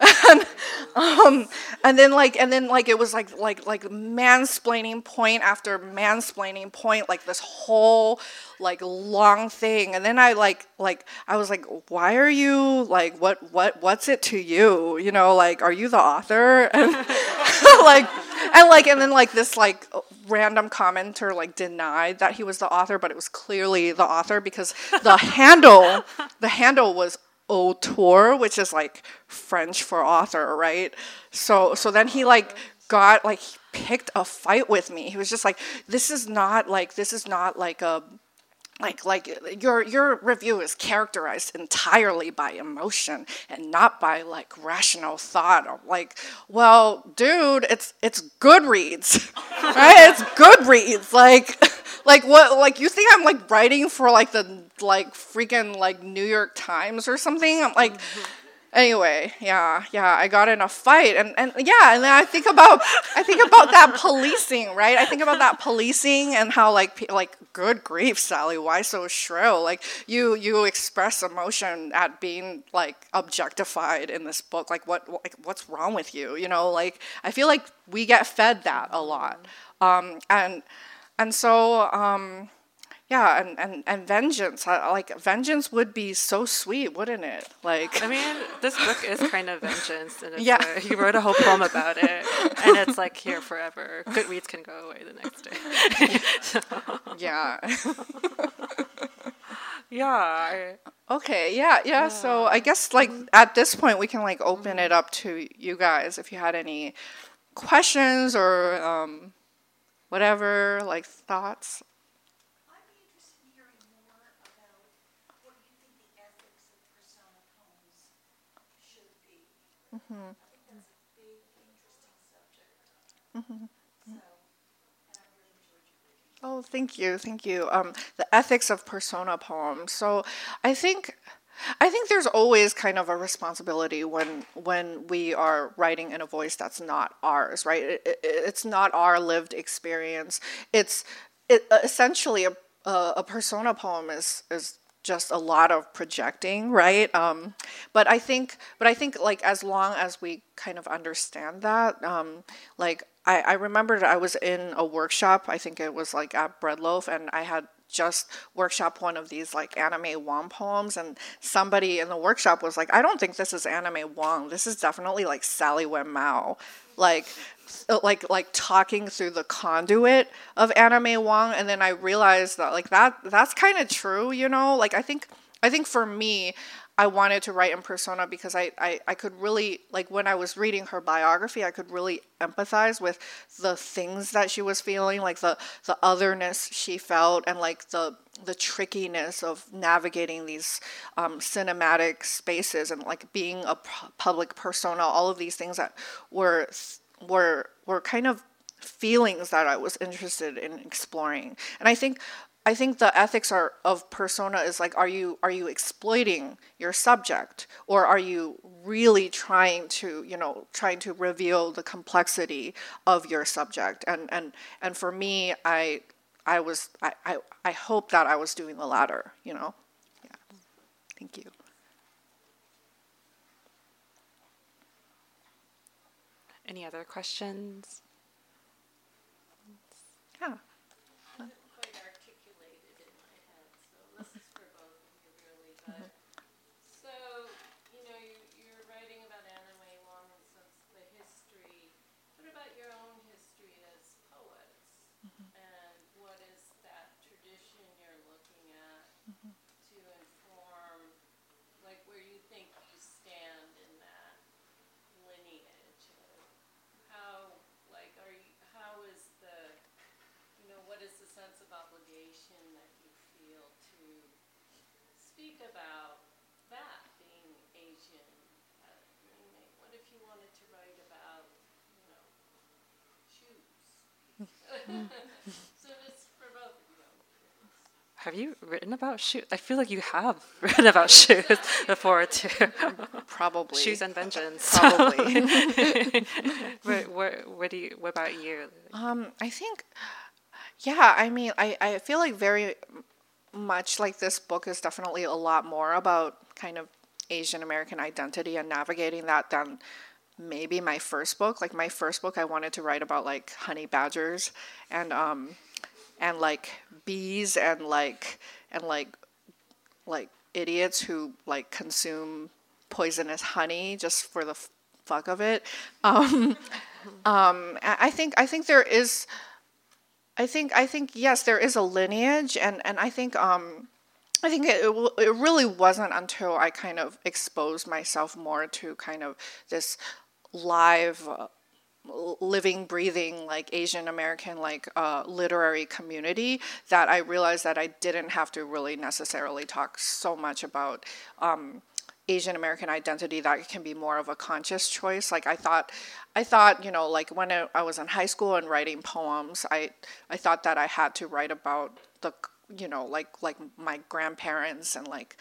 And, um, and then like and then like it was like like like mansplaining point after mansplaining point like this whole like long thing. And then i like like i was like why are you like what what what's it to you? You know like are you the author? And like and like and then like this like random commenter like denied that he was the author, but it was clearly the author because the handle the handle was auteur, which is like French for author, right? So so then he like got like picked a fight with me. He was just like, this is not like this is not like a like like your your review is characterized entirely by emotion and not by like rational thought I'm like well dude it's it's goodreads right it's goodreads like like what like you think i'm like writing for like the like freaking like new york times or something? I'm like mm-hmm anyway yeah yeah i got in a fight. And, and yeah and then i think about i think about that policing right? I think about that policing and how like like good grief sally why so shrill? Like you you express emotion at being like objectified in this book. Like what like what's wrong with you? You know like i feel like we get fed that a lot. Um and and so um yeah, and, and, and vengeance. like vengeance would be so sweet, wouldn't it? Like I mean, this book is kind of vengeance, and yeah, a, he wrote a whole poem about it, and it's like here forever. Goodreads can go away the next day. so. Yeah. yeah. I, okay. Yeah, yeah. Yeah. So I guess like at this point we can like open it up to you guys if you had any questions or um, whatever like thoughts Mm-hmm. Mm-hmm. Oh, thank you, thank you. Um, the ethics of persona poems. So, I think, I think there's always kind of a responsibility when when we are writing in a voice that's not ours, right? It, it, it's not our lived experience. It's it, essentially a, a, a persona poem is is just a lot of projecting right um, but i think but i think like as long as we kind of understand that um, like I, I remembered i was in a workshop i think it was like at breadloaf and i had just workshop one of these like Anna May Wong poems, and somebody in the workshop was like, "I don't think this is Anna May Wong. This is definitely like Sally Wen Mao." Like uh, like like talking through the conduit of Anna May Wong and then I realized that like that that's kind of true, you know? Like I think I think for me I wanted to write in persona because I, I, I could really, like, when I was reading her biography, I could really empathize with the things that she was feeling, like the, the otherness she felt, and like the, the trickiness of navigating these um, cinematic spaces and like being a public persona, all of these things that were, were, were kind of feelings that I was interested in exploring. And I think I think the ethics are of persona is like are you are you exploiting your subject? Or are you really trying to you know trying to reveal the complexity of your subject? And and and for me I I was I I, I hope that I was doing the latter you know? Yeah. Thank you. Any other questions speak about that being Asian? Uh, I mean, what if you wanted to write about, you know, shoes? so this for both of you. Have you written about shoes? I feel like you have written about shoes before too. Probably shoes and vengeance. Probably. what, what, what do you? What about you? Um, I think, yeah. I mean, I I feel like very much like this book is definitely a lot more about kind of Asian American identity and navigating that than maybe my first book. Like my first book, I wanted to write about like honey badgers and um and like bees and like and like like idiots who like consume poisonous honey just for the fuck of it. Um, um, I think I think there is I think I think yes, there is a lineage, and and I think um, I think it, it, it really wasn't until I kind of exposed myself more to kind of this live. Uh, living breathing like asian american like uh, literary community that i realized that i didn't have to really necessarily talk so much about um, Asian American identity that can be more of a conscious choice. Like I thought, I thought you know like when I was in high school and writing poems, I I thought that I had to write about the you know like like my grandparents and like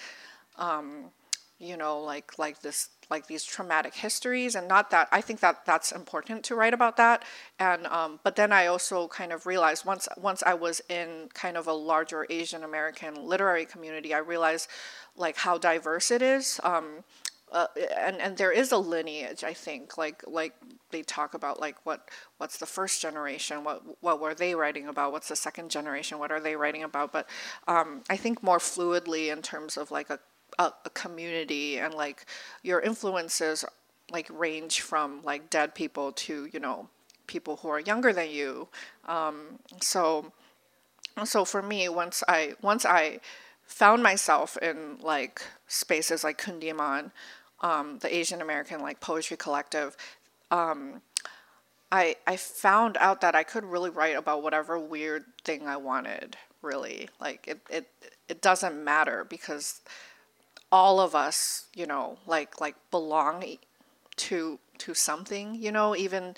um, you know like like this like these traumatic histories and not that i think that that's important to write about that. And um, but then i also kind of realized once once i was in kind of a larger asian american literary community i realized like how diverse it is. Um, uh, and and there is a lineage i think like like they talk about like what what's the first generation what what were they writing about what's the second generation what are they writing about? But um, i think more fluidly in terms of like a a, a community and like your influences like range from like dead people to you know people who are younger than you um, so so for me once i once i found myself in like spaces like Kundiman, um, the Asian American like poetry collective, um, I I found out that I could really write about whatever weird thing I wanted. Really, like it it it doesn't matter because all of us, you know, like like belong to to something, you know, even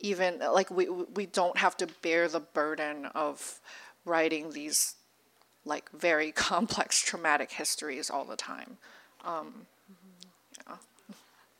even like we we don't have to bear the burden of writing these like very complex traumatic histories all the time. Um, yeah.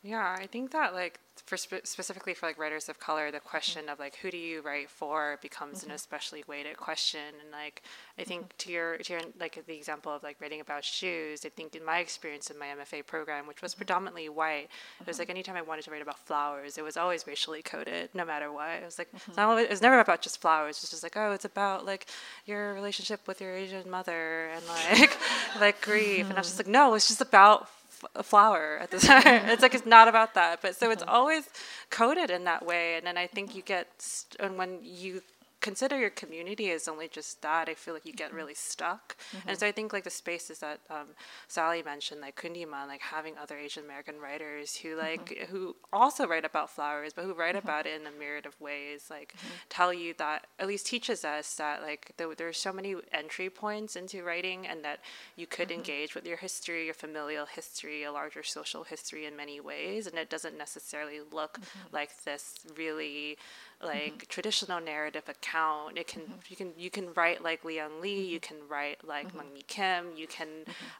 Yeah, I think that like for spe- specifically for like writers of color, the question of like who do you write for becomes mm-hmm. an especially weighted question. And like I think mm-hmm. to your to your like the example of like writing about shoes, I think in my experience in my MFA program, which was mm-hmm. predominantly white, it was like mm-hmm. anytime I wanted to write about flowers, it was always racially coded, no matter what. It was like mm-hmm. not, it was never about just flowers. It's just like oh, it's about like your relationship with your Asian mother and like like grief. And I was just like no, it's just about f- flower at the start. it's like it's not about that, but so it's uh-huh. always coded in that way. And then I think you get, st- and when you consider your community as only just that, I feel like you get mm-hmm. really stuck. And so mm-hmm. I think like the spaces that um, Sally mentioned, like Kundiman, like having other Asian American writers who like mm-hmm. who also write about flowers, but who write about it in a myriad of ways, like tell you that at least teaches us that like there, there's so many entry points into writing, and that you could engage with your history, your familial history, a larger social history in many ways, and it doesn't necessarily look like this really like mm-hmm. traditional narrative account. It can mm-hmm. you can you can write like Li-Young Lee, you mm-hmm. can write like Myung Mi Kim, you can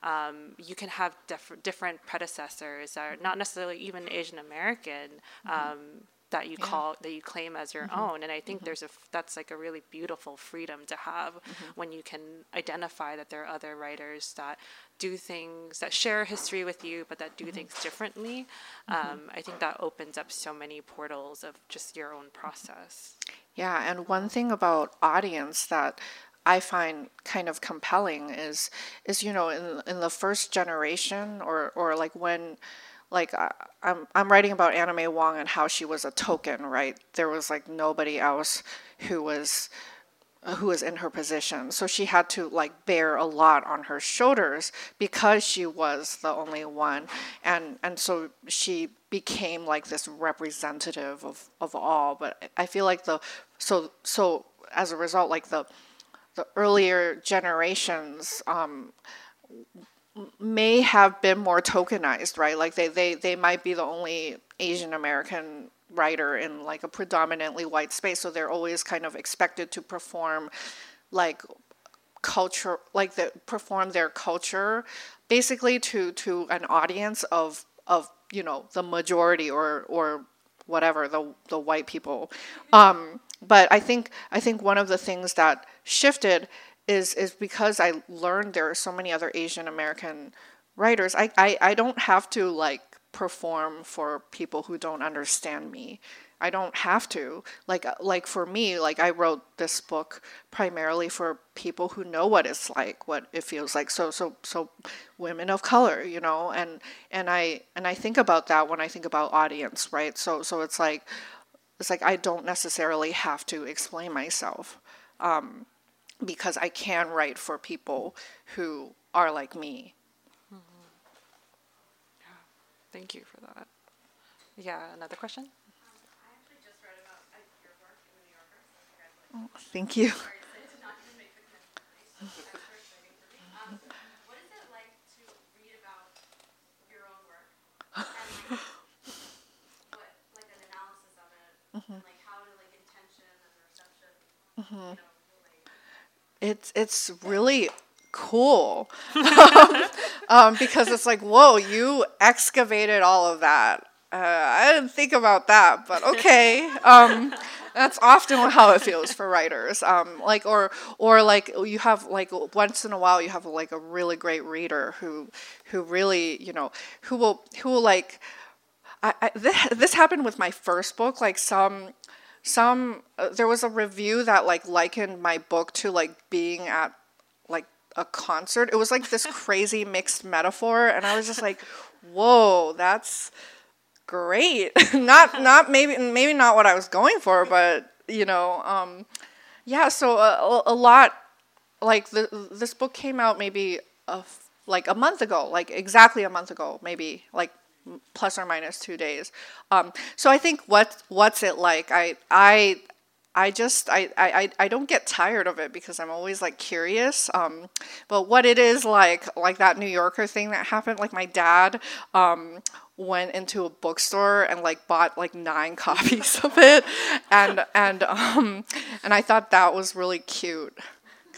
um, you can have diff- different predecessors that are not necessarily even Asian American. Um, that you call that you claim as your own. And i think there's a that's like a really beautiful freedom to have when you can identify that there are other writers that do things that share history with you but that do things differently. Um, i think that opens up so many portals of just your own process. Yeah, and one thing about audience that I find kind of compelling is is you know in in the first generation or or like when like I, I'm I'm writing about Anna May Wong and how she was a token, right? There was like nobody else who was who was in her position. So she had to like bear a lot on her shoulders because she was the only one. And and so she became like this representative of, of all. But I feel like the so so as a result, like the the earlier generations um, may have been more tokenized, right? Like they, they, they might be the only Asian American writer in like a predominantly white space, so they're always kind of expected to perform like culture like the perform their culture basically to to an audience of of you know the majority or or whatever the the white people. Um but i think i think one of the things that shifted is is because i learned there are so many other asian american writers i i, I don't have to like perform for people who don't understand me. I don't have to. Like like for me like i wrote this book primarily for people who know what it's like what it feels like. So so so women of color you know and and i and i think about that when i think about audience right? So so it's like it's like i don't necessarily have to explain myself um, because i can write for people who are like me thank you for that. Yeah another question? Oh, thank you. Um, mm-hmm. What is it like to read about your own work? And like what like an analysis of it? And like how to like intention and reception mm-hmm. you know relate? it's it's really cool. Um, because it's like whoa you excavated all of that. Uh, i didn't think about that but okay. Um, that's often how it feels for writers. Um, like or or like you have like once in a while you have like a really great reader who who really you know who will who will like I, I this, this happened with my first book like some some uh, there was a review that like likened my book to like being at a concert. It was like this crazy mixed metaphor and i was just like whoa that's great. Not not maybe maybe not what i was going for but you know um yeah so a, a lot like the, this book came out maybe a f like a month ago like exactly a month ago maybe like plus or minus two days. Um, so i think what what's it like? I i I just I, I I- don't get tired of it because I'm always like curious. Um, but what it is like like that New Yorker thing that happened, like my dad um, went into a bookstore and like bought like nine copies of it, and and um, and I thought that was really cute.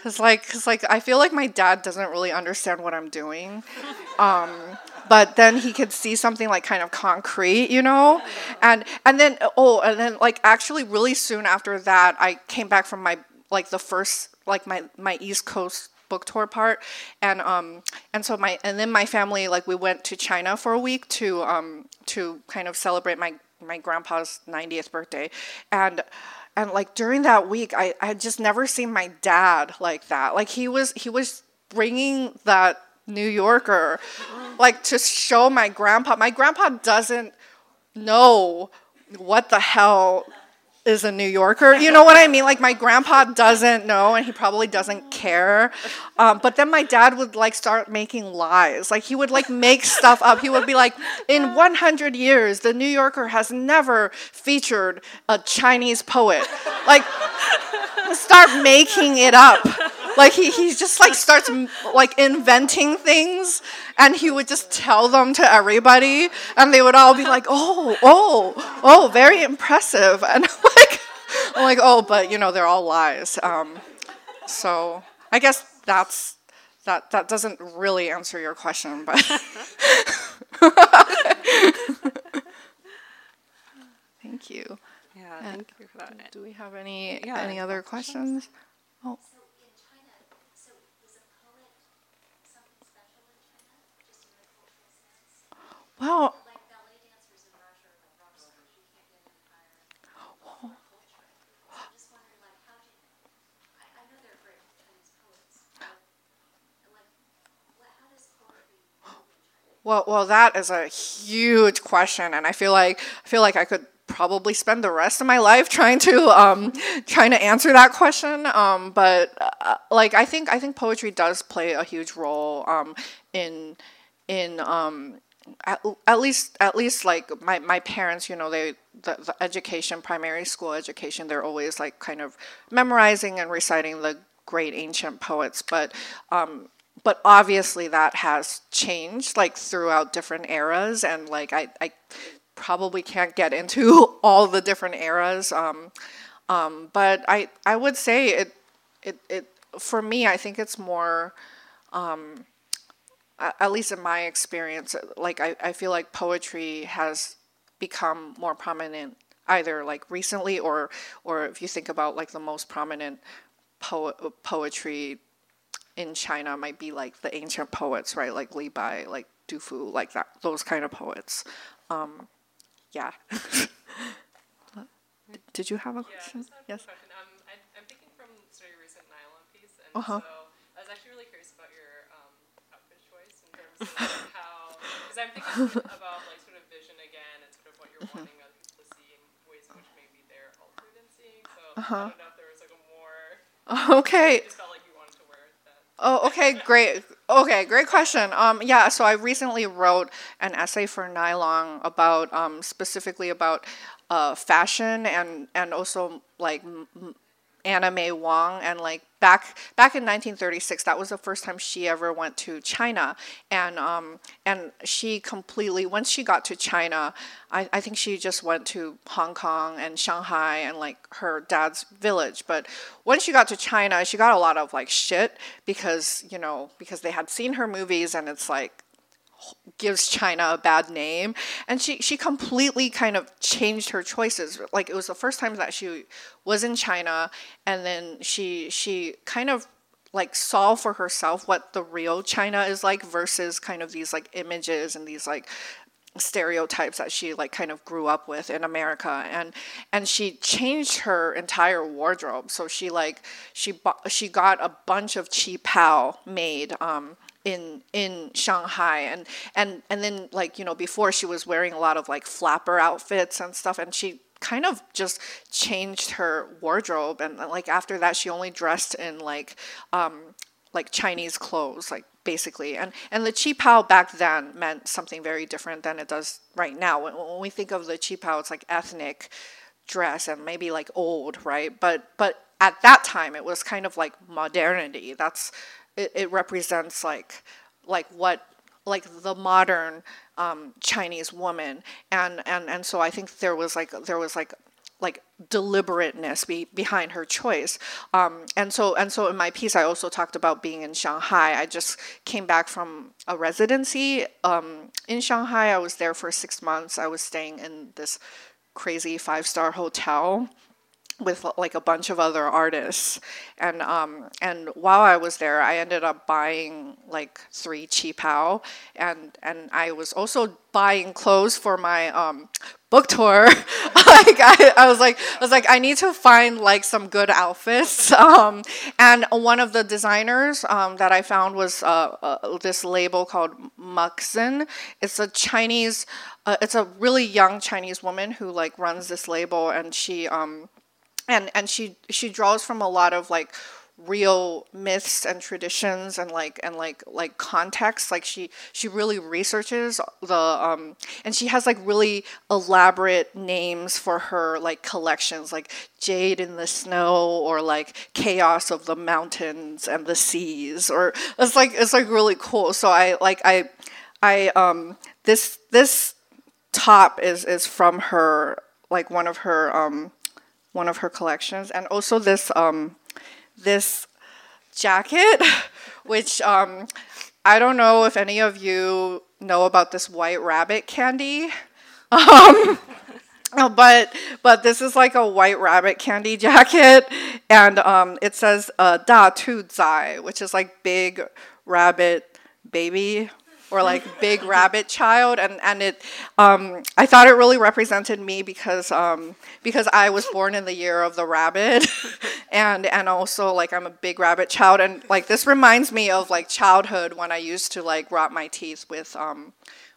Cause like, cause like, I feel like my dad doesn't really understand what I'm doing, um, but then he could see something like kind of concrete, you know, and and then oh, and then like actually really soon after that, I came back from my like the first like my my East Coast book tour part, and um and so my and then my family like we went to China for a week to um to kind of celebrate my my grandpa's 90th birthday, and and like during that week i i had just never seen my dad like that like he was he was bringing that New Yorker, like to show my grandpa. My grandpa doesn't know what the hell is a New Yorker. You know what I mean? Like my grandpa doesn't know, and he probably doesn't care. Um, but then my dad would like start making lies. Like he would like make stuff up. He would be like, in 100 years, the New Yorker has never featured a Chinese poet. Like start making it up. Like he, he just like starts like inventing things and he would just tell them to everybody and they would all be like, "Oh, oh, oh, very impressive." And like I'm like, "Oh, but you know, they're all lies." Um, so, I guess that's that that doesn't really answer your question, but Thank you. Yeah, thank you for that. Do we have any Yeah, any other questions? Oh, China? Well, well, that is a huge question, and I feel like I feel like I could probably spend the rest of my life trying to um, trying to answer that question. Um, but uh, like I think I think poetry does play a huge role um, in in um, at, at least at least like my, my parents you know they the, the education primary school education they're always like kind of memorizing and reciting the great ancient poets but um, but obviously that has changed like throughout different eras and like I, I probably can't get into all the different eras um, um, but I, I would say it, it, it for me I think it's more um, at least in my experience like I, I feel like poetry has become more prominent either like recently or or if you think about like the most prominent po- poetry in China might be like the ancient poets, right? Like Li Bai, like Du Fu, like that, those kind of poets. Um, yeah. Did you have a Yeah, question? just have Yes. a question. Um, I, I'm thinking from sort of your recent nylon piece, and Uh-huh. so I was actually really curious about your um, outfit choice in terms of like, how, because I'm thinking about like sort of vision again and sort of what you're Mm-hmm. wanting other people to see in ways in which maybe they're altered in seeing. So Uh-huh. I don't know if there was like a more, Okay. you just felt like you wanted to wear that. Oh, okay, great. Okay, great question. Um, yeah, so I recently wrote an essay for Nylon about um, specifically about uh, fashion and and also like m- m- Anna May Wong and like back back in 1936 that was the first time she ever went to China. And um and she completely once she got to China I, I think she just went to Hong Kong and Shanghai and like her dad's village. But once she got to China she got a lot of like shit because you know because they had seen her movies and it's like gives China a bad name. And she, she completely kind of changed her choices. Like it was the first time that she was in China and then she she kind of like saw for herself what the real China is like versus kind of these like images and these like stereotypes that she like kind of grew up with in America and and she changed her entire wardrobe so she like she bought, she got a bunch of qipao made um in in Shanghai and and and then like you know before she was wearing a lot of like flapper outfits and stuff and she kind of just changed her wardrobe and like after that she only dressed in like um like Chinese clothes, like basically. And and the qipao back then meant something very different than it does right now. When, when we think of the qipao, it's like ethnic dress and maybe like old, right? But but at that time, it was kind of like modernity. That's it, it represents like like what like the modern um, Chinese woman, and and and so I think there was like there was like like deliberateness be, behind her choice. Um, and so and so in my piece i also talked about being in shanghai. I just came back from a residency um, in shanghai. I was there for six months. I was staying in this crazy five star hotel with like a bunch of other artists. And um and while I was there I ended up buying like three qipao and and I was also buying clothes for my um book tour. Like I, I was like I was like I need to find like some good outfits. Um and one of the designers um, that I found was uh, uh, this label called Muxin. It's a Chinese uh, it's a really young Chinese woman who like runs this label. And she um and and she she draws from a lot of like real myths and traditions and like and like like context. Like she she really researches the um and she has like really elaborate names for her like collections like jade in the snow or like chaos of the mountains and the seas or it's like it's like really cool. So i like i i um this this top is is from her like one of her um one of her collections, and also this um, this jacket, which um, I don't know if any of you know about this white rabbit candy. Um, but but this is like a white rabbit candy jacket, and um, it says uh, "Da Tu Zai," which is like big rabbit baby or like big rabbit child and and it um, I thought it really represented me because um, because I was born in the year of the rabbit and and also like I'm a big rabbit child and like this reminds me of like childhood when I used to like rot my teeth with um,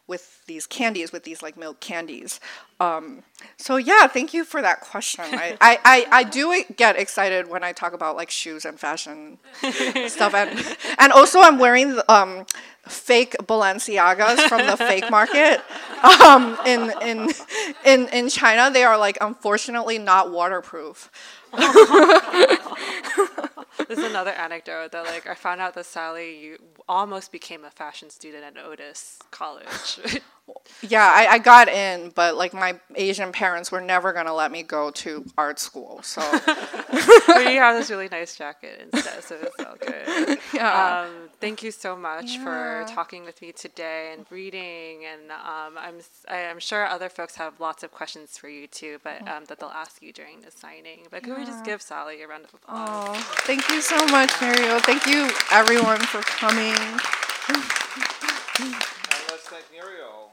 with these candies, with these like milk candies. Um, so yeah, thank you for that question. I, I, I, I, do get excited when I talk about like shoes and fashion stuff, and and also I'm wearing um, fake Balenciagas from the fake market um, in in in in China. They are like unfortunately not waterproof. There's another anecdote that like I found out that Sally you almost became a fashion student at Otis College. yeah, I, I got in, but like my Asian parents were never gonna let me go to art school. So but you have this really nice jacket instead, so it's all good. Yeah. Um, thank you so much Yeah. for talking with me today and reading, and um, I'm s- I- I'm sure other folks have lots of questions for you too, but um, that they'll ask you during the signing. But can we just give Sally a round of applause? Oh, thank you so much, Mario. Thank you everyone for coming. And let's thank Muriel.